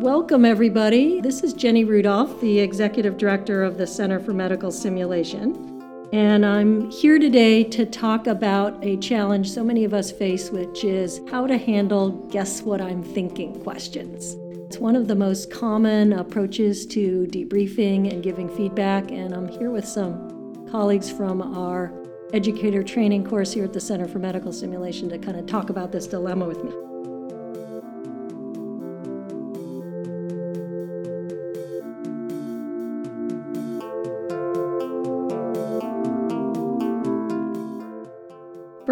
Welcome, everybody. This is Jenny Rudolph, the Executive Director of the Center for Medical Simulation. And I'm here today to talk about a challenge so many of us face, which is how to handle guess what I'm thinking questions. It's one of the most common approaches to debriefing and giving feedback, and I'm here with some colleagues from our educator training course here at the Center for Medical Simulation to kind of talk about this dilemma with me.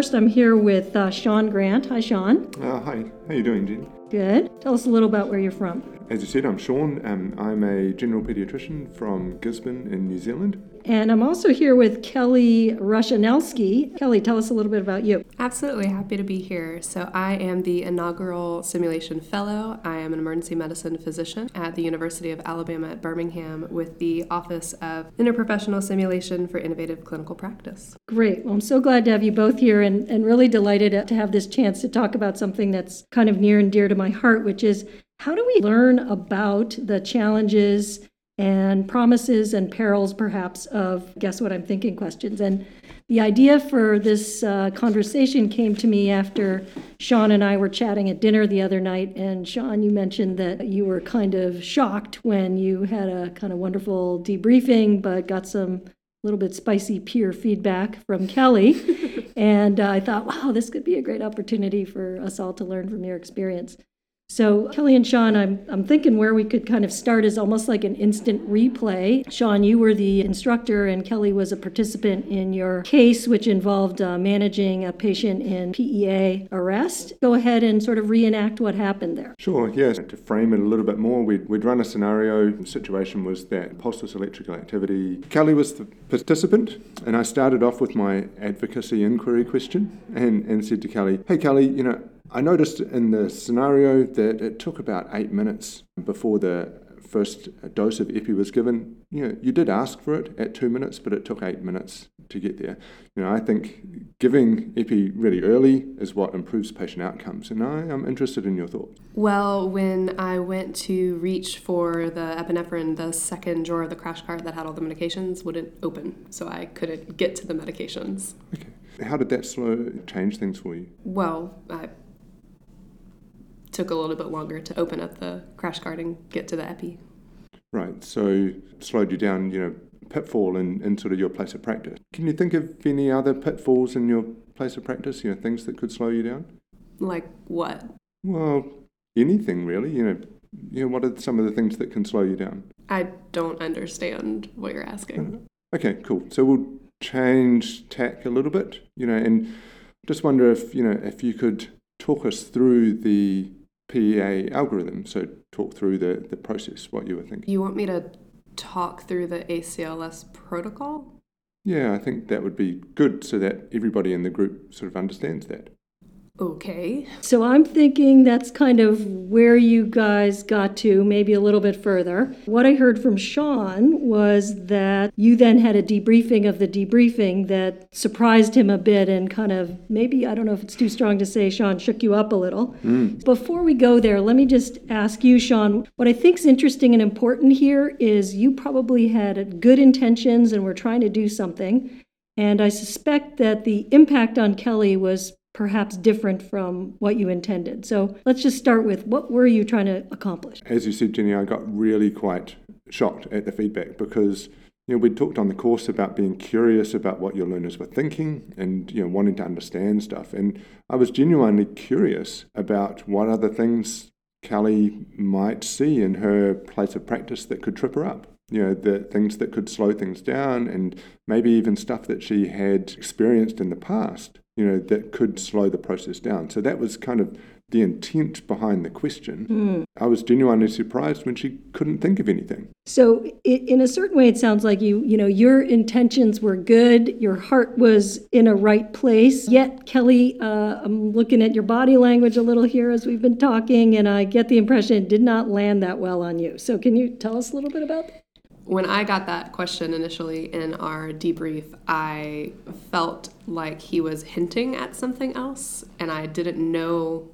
First, I'm here with uh, Shaun Grant. Hi, Shaun. Uh, hi, how you doing, Jen? Good. Tell us a little about where you're from. As you said, I'm Shaun. Um, I'm a general paediatrician from Gisborne in New Zealand. And I'm also here with Kelly Roszcszynialski. Kelly, tell us a little bit about you. Absolutely happy to be here. So, I am the inaugural simulation fellow. I am an emergency medicine physician at the University of Alabama at Birmingham with the Office of Interprofessional Simulation for Innovative Clinical Practice. Great. Well, I'm so glad to have you both here and, and really delighted to have this chance to talk about something that's kind of near and dear to my heart, which is how do we learn about the challenges and promises and perils, perhaps, of guess what I'm thinking questions? And the idea for this uh, conversation came to me after Shaun and I were chatting at dinner the other night. And Shaun, you mentioned that you were kind of shocked when you had a kind of wonderful debriefing, but got some little bit spicy peer feedback from Kelly. and uh, I thought, wow, this could be a great opportunity for us all to learn from your experience. So, Kelly and Shaun, I'm, I'm thinking where we could kind of start is almost like an instant replay. Shaun, you were the instructor, and Kelly was a participant in your case, which involved uh, managing a patient in PEA arrest. Go ahead and sort of reenact what happened there. Sure, yes. To frame it a little bit more, we'd, we'd run a scenario. The situation was that pulseless electrical activity. Kelly was the participant, and I started off with my advocacy inquiry question and, and said to Kelly, Hey, Kelly, you know, I noticed in the scenario that it took about eight minutes before the first dose of epi was given. You know, you did ask for it at two minutes, but it took eight minutes to get there. You know, I think giving epi really early is what improves patient outcomes, and I am interested in your thoughts. Well, when I went to reach for the epinephrine, the second drawer of the crash cart that had all the medications wouldn't open, so I couldn't get to the medications. Okay. How did that slow change things for you? Well, I took a little bit longer to open up the crash cart and get to the epi. Right, so slowed you down, you know, pitfall in, in sort of your place of practice. Can you think of any other pitfalls in your place of practice, you know, things that could slow you down? Like what? Well, anything really, you know, you know, what are some of the things that can slow you down? I don't understand what you're asking. Uh-huh. Okay, cool. So we'll change tack a little bit, you know, and just wonder if, you know, if you could talk us through the PEA algorithm. So talk through the, the process, what you were thinking. You want me to talk through the ACLS protocol? Yeah, I think that would be good so that everybody in the group sort of understands that. Okay. So I'm thinking that's kind of where you guys got to, maybe a little bit further. What I heard from Shaun was that you then had a debriefing of the debriefing that surprised him a bit and kind of maybe, I don't know if it's too strong to say, Shaun, shook you up a little. Mm. Before we go there, let me just ask you, Shaun, what I think is interesting and important here is you probably had good intentions and were trying to do something. And I suspect that the impact on Kelly was perhaps different from what you intended. So let's just start with what were you trying to accomplish? As you said, Jenny, I got really quite shocked at the feedback because you know, we talked on the course about being curious about what your learners were thinking and you know wanting to understand stuff. And I was genuinely curious about what other things Kelly might see in her place of practice that could trip her up. You know, the things that could slow things down and maybe even stuff that she had experienced in the past you know, that could slow the process down. So that was kind of the intent behind the question. Mm. I was genuinely surprised when she couldn't think of anything. So, in a certain way, it sounds like you, you know, your intentions were good, your heart was in a right place. Yet, Kelly, uh, I'm looking at your body language a little here as we've been talking, and I get the impression it did not land that well on you. So, can you tell us a little bit about that? When I got that question initially in our debrief, I felt like he was hinting at something else, and I didn't know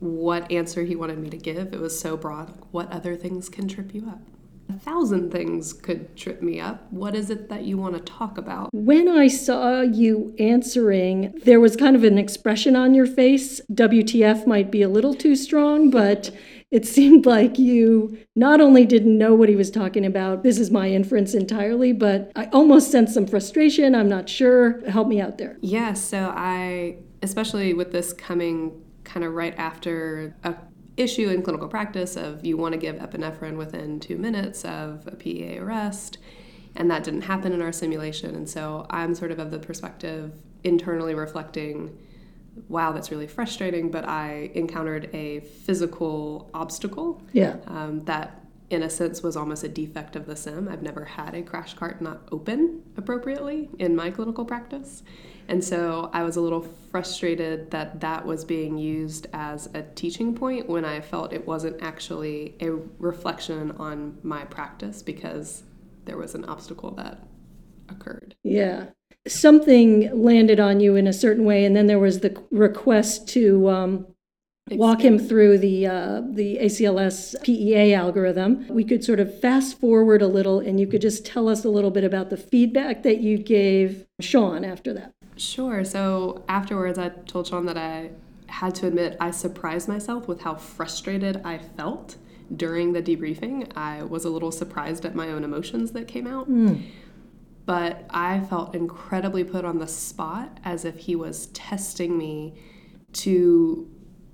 what answer he wanted me to give. It was so broad. What other things can trip you up? A thousand things could trip me up. What is it that you want to talk about? When I saw you answering, there was kind of an expression on your face. WTF might be a little too strong, but it seemed like you not only didn't know what he was talking about, this is my inference entirely, but I almost sensed some frustration. I'm not sure. Help me out there. Yeah, so I, especially with this coming kind of right after a issue in clinical practice of you want to give epinephrine within two minutes of a PEA arrest, and that didn't happen in our simulation. And so I'm sort of of the perspective internally reflecting wow, that's really frustrating, but I encountered a physical obstacle Yeah. um, that, in a sense, was almost a defect of the sim. I've never had a crash cart not open appropriately in my clinical practice. And so I was a little frustrated that that was being used as a teaching point when I felt it wasn't actually a reflection on my practice because there was an obstacle that occurred. Yeah. Something landed on you in a certain way, and then there was the request to um, walk him through the uh, the ACLS PEA algorithm. We could sort of fast forward a little, and you could just tell us a little bit about the feedback that you gave Shaun after that. Sure. So afterwards, I told Shaun that I had to admit I surprised myself with how frustrated I felt during the debriefing. I was a little surprised at my own emotions that came out. But I felt incredibly put on the spot as if he was testing me to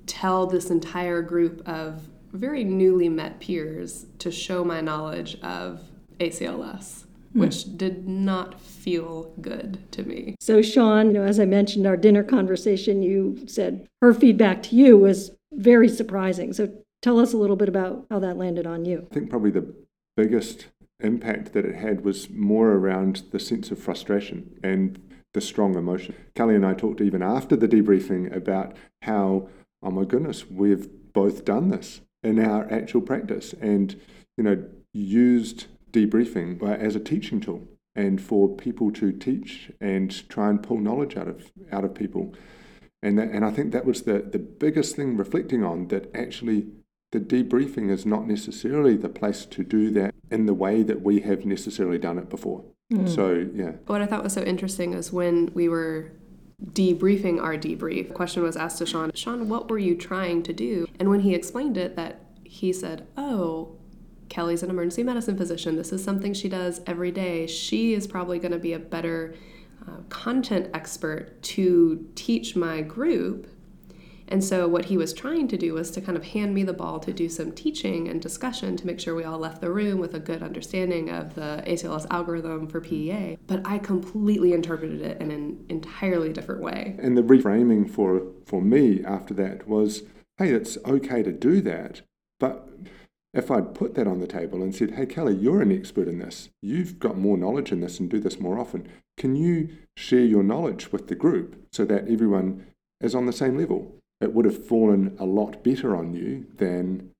tell this entire group of very newly met peers to show my knowledge of ACLS, hmm. which did not feel good to me. So, Shaun, you know, as I mentioned, our dinner conversation, you said her feedback to you was very surprising. So, tell us a little bit about how that landed on you. I think probably the biggest impact that it had was more around the sense of frustration and the strong emotion. Kelly and I talked even after the debriefing about how, oh my goodness, we've both done this in our actual practice and, you know, used debriefing uh, as a teaching tool and for people to teach and try and pull knowledge out of out of people. And that, and I think that was the, the biggest thing reflecting on that actually the debriefing is not necessarily the place to do that in the way that we have necessarily done it before. So yeah, What I thought was so interesting is when we were debriefing our debrief, a question was asked to Shaun, Shaun, what were you trying to do? And when he explained it, that he said, Oh, Kelly's an emergency medicine physician. This is something she does every day. She is probably going to be a better uh, content expert to teach my group. And so, what he was trying to do was to kind of hand me the ball to do some teaching and discussion to make sure we all left the room with a good understanding of the ACLS algorithm for PEA. But I completely interpreted it in an entirely different way. and the reframing for for me after that was, hey, it's okay to do that, but if I'd put that on the table and said, hey, Kelly, you're an expert in this, you've got more knowledge in this and do this more often, can you share your knowledge with the group so that everyone is on the same level? It would have fallen a lot better on you than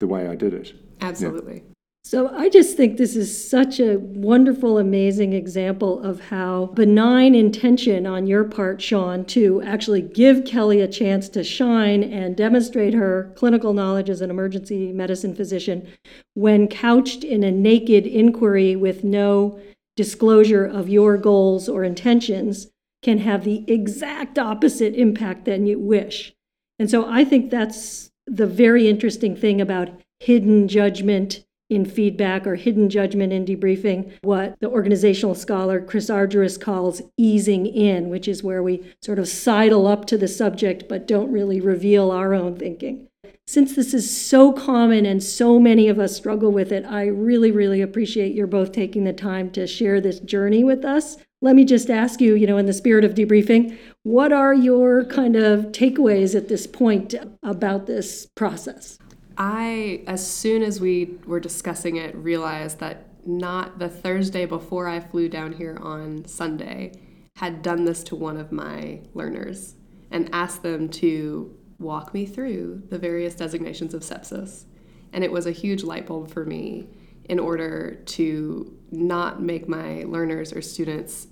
the way I did it. Absolutely. So I just think this is such a wonderful, amazing example of how benign intention on your part, Shaun, to actually give Kelly a chance to shine and demonstrate her clinical knowledge as an emergency medicine physician when couched in a naked inquiry with no disclosure of your goals or intentions can have the exact opposite impact than you wish. And so I think that's the very interesting thing about hidden judgment in feedback or hidden judgment in debriefing, what the organizational scholar Chris Argyris calls easing in, which is where we sort of sidle up to the subject but don't really reveal our own thinking. Since this is so common and so many of us struggle with it, I really, really appreciate your both taking the time to share this journey with us. Let me just ask you, you know, in the spirit of debriefing, what are your kind of takeaways at this point about this process? I, as soon as we were discussing it, realized that not the Thursday before I flew down here on Sunday had done this to one of my learners and asked them to walk me through the various designations of sepsis. And it was a huge light bulb for me in order to not make my learners or students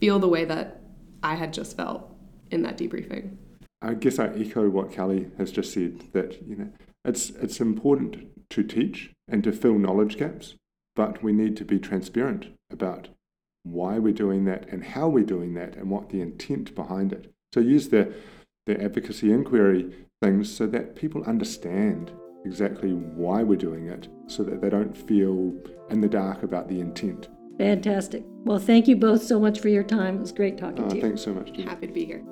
feel the way that I had just felt in that debriefing. I guess I echo what Kelly has just said that you know it's it's important to teach and to fill knowledge gaps, but we need to be transparent about why we're doing that and how we're doing that and what the intent behind it. So use the the advocacy inquiry things so that people understand exactly why we're doing it so that they don't feel in the dark about the intent. Fantastic. Well, thank you both so much for your time. It was great talking Uh, to you. thanks so much. Judy. Happy to be here.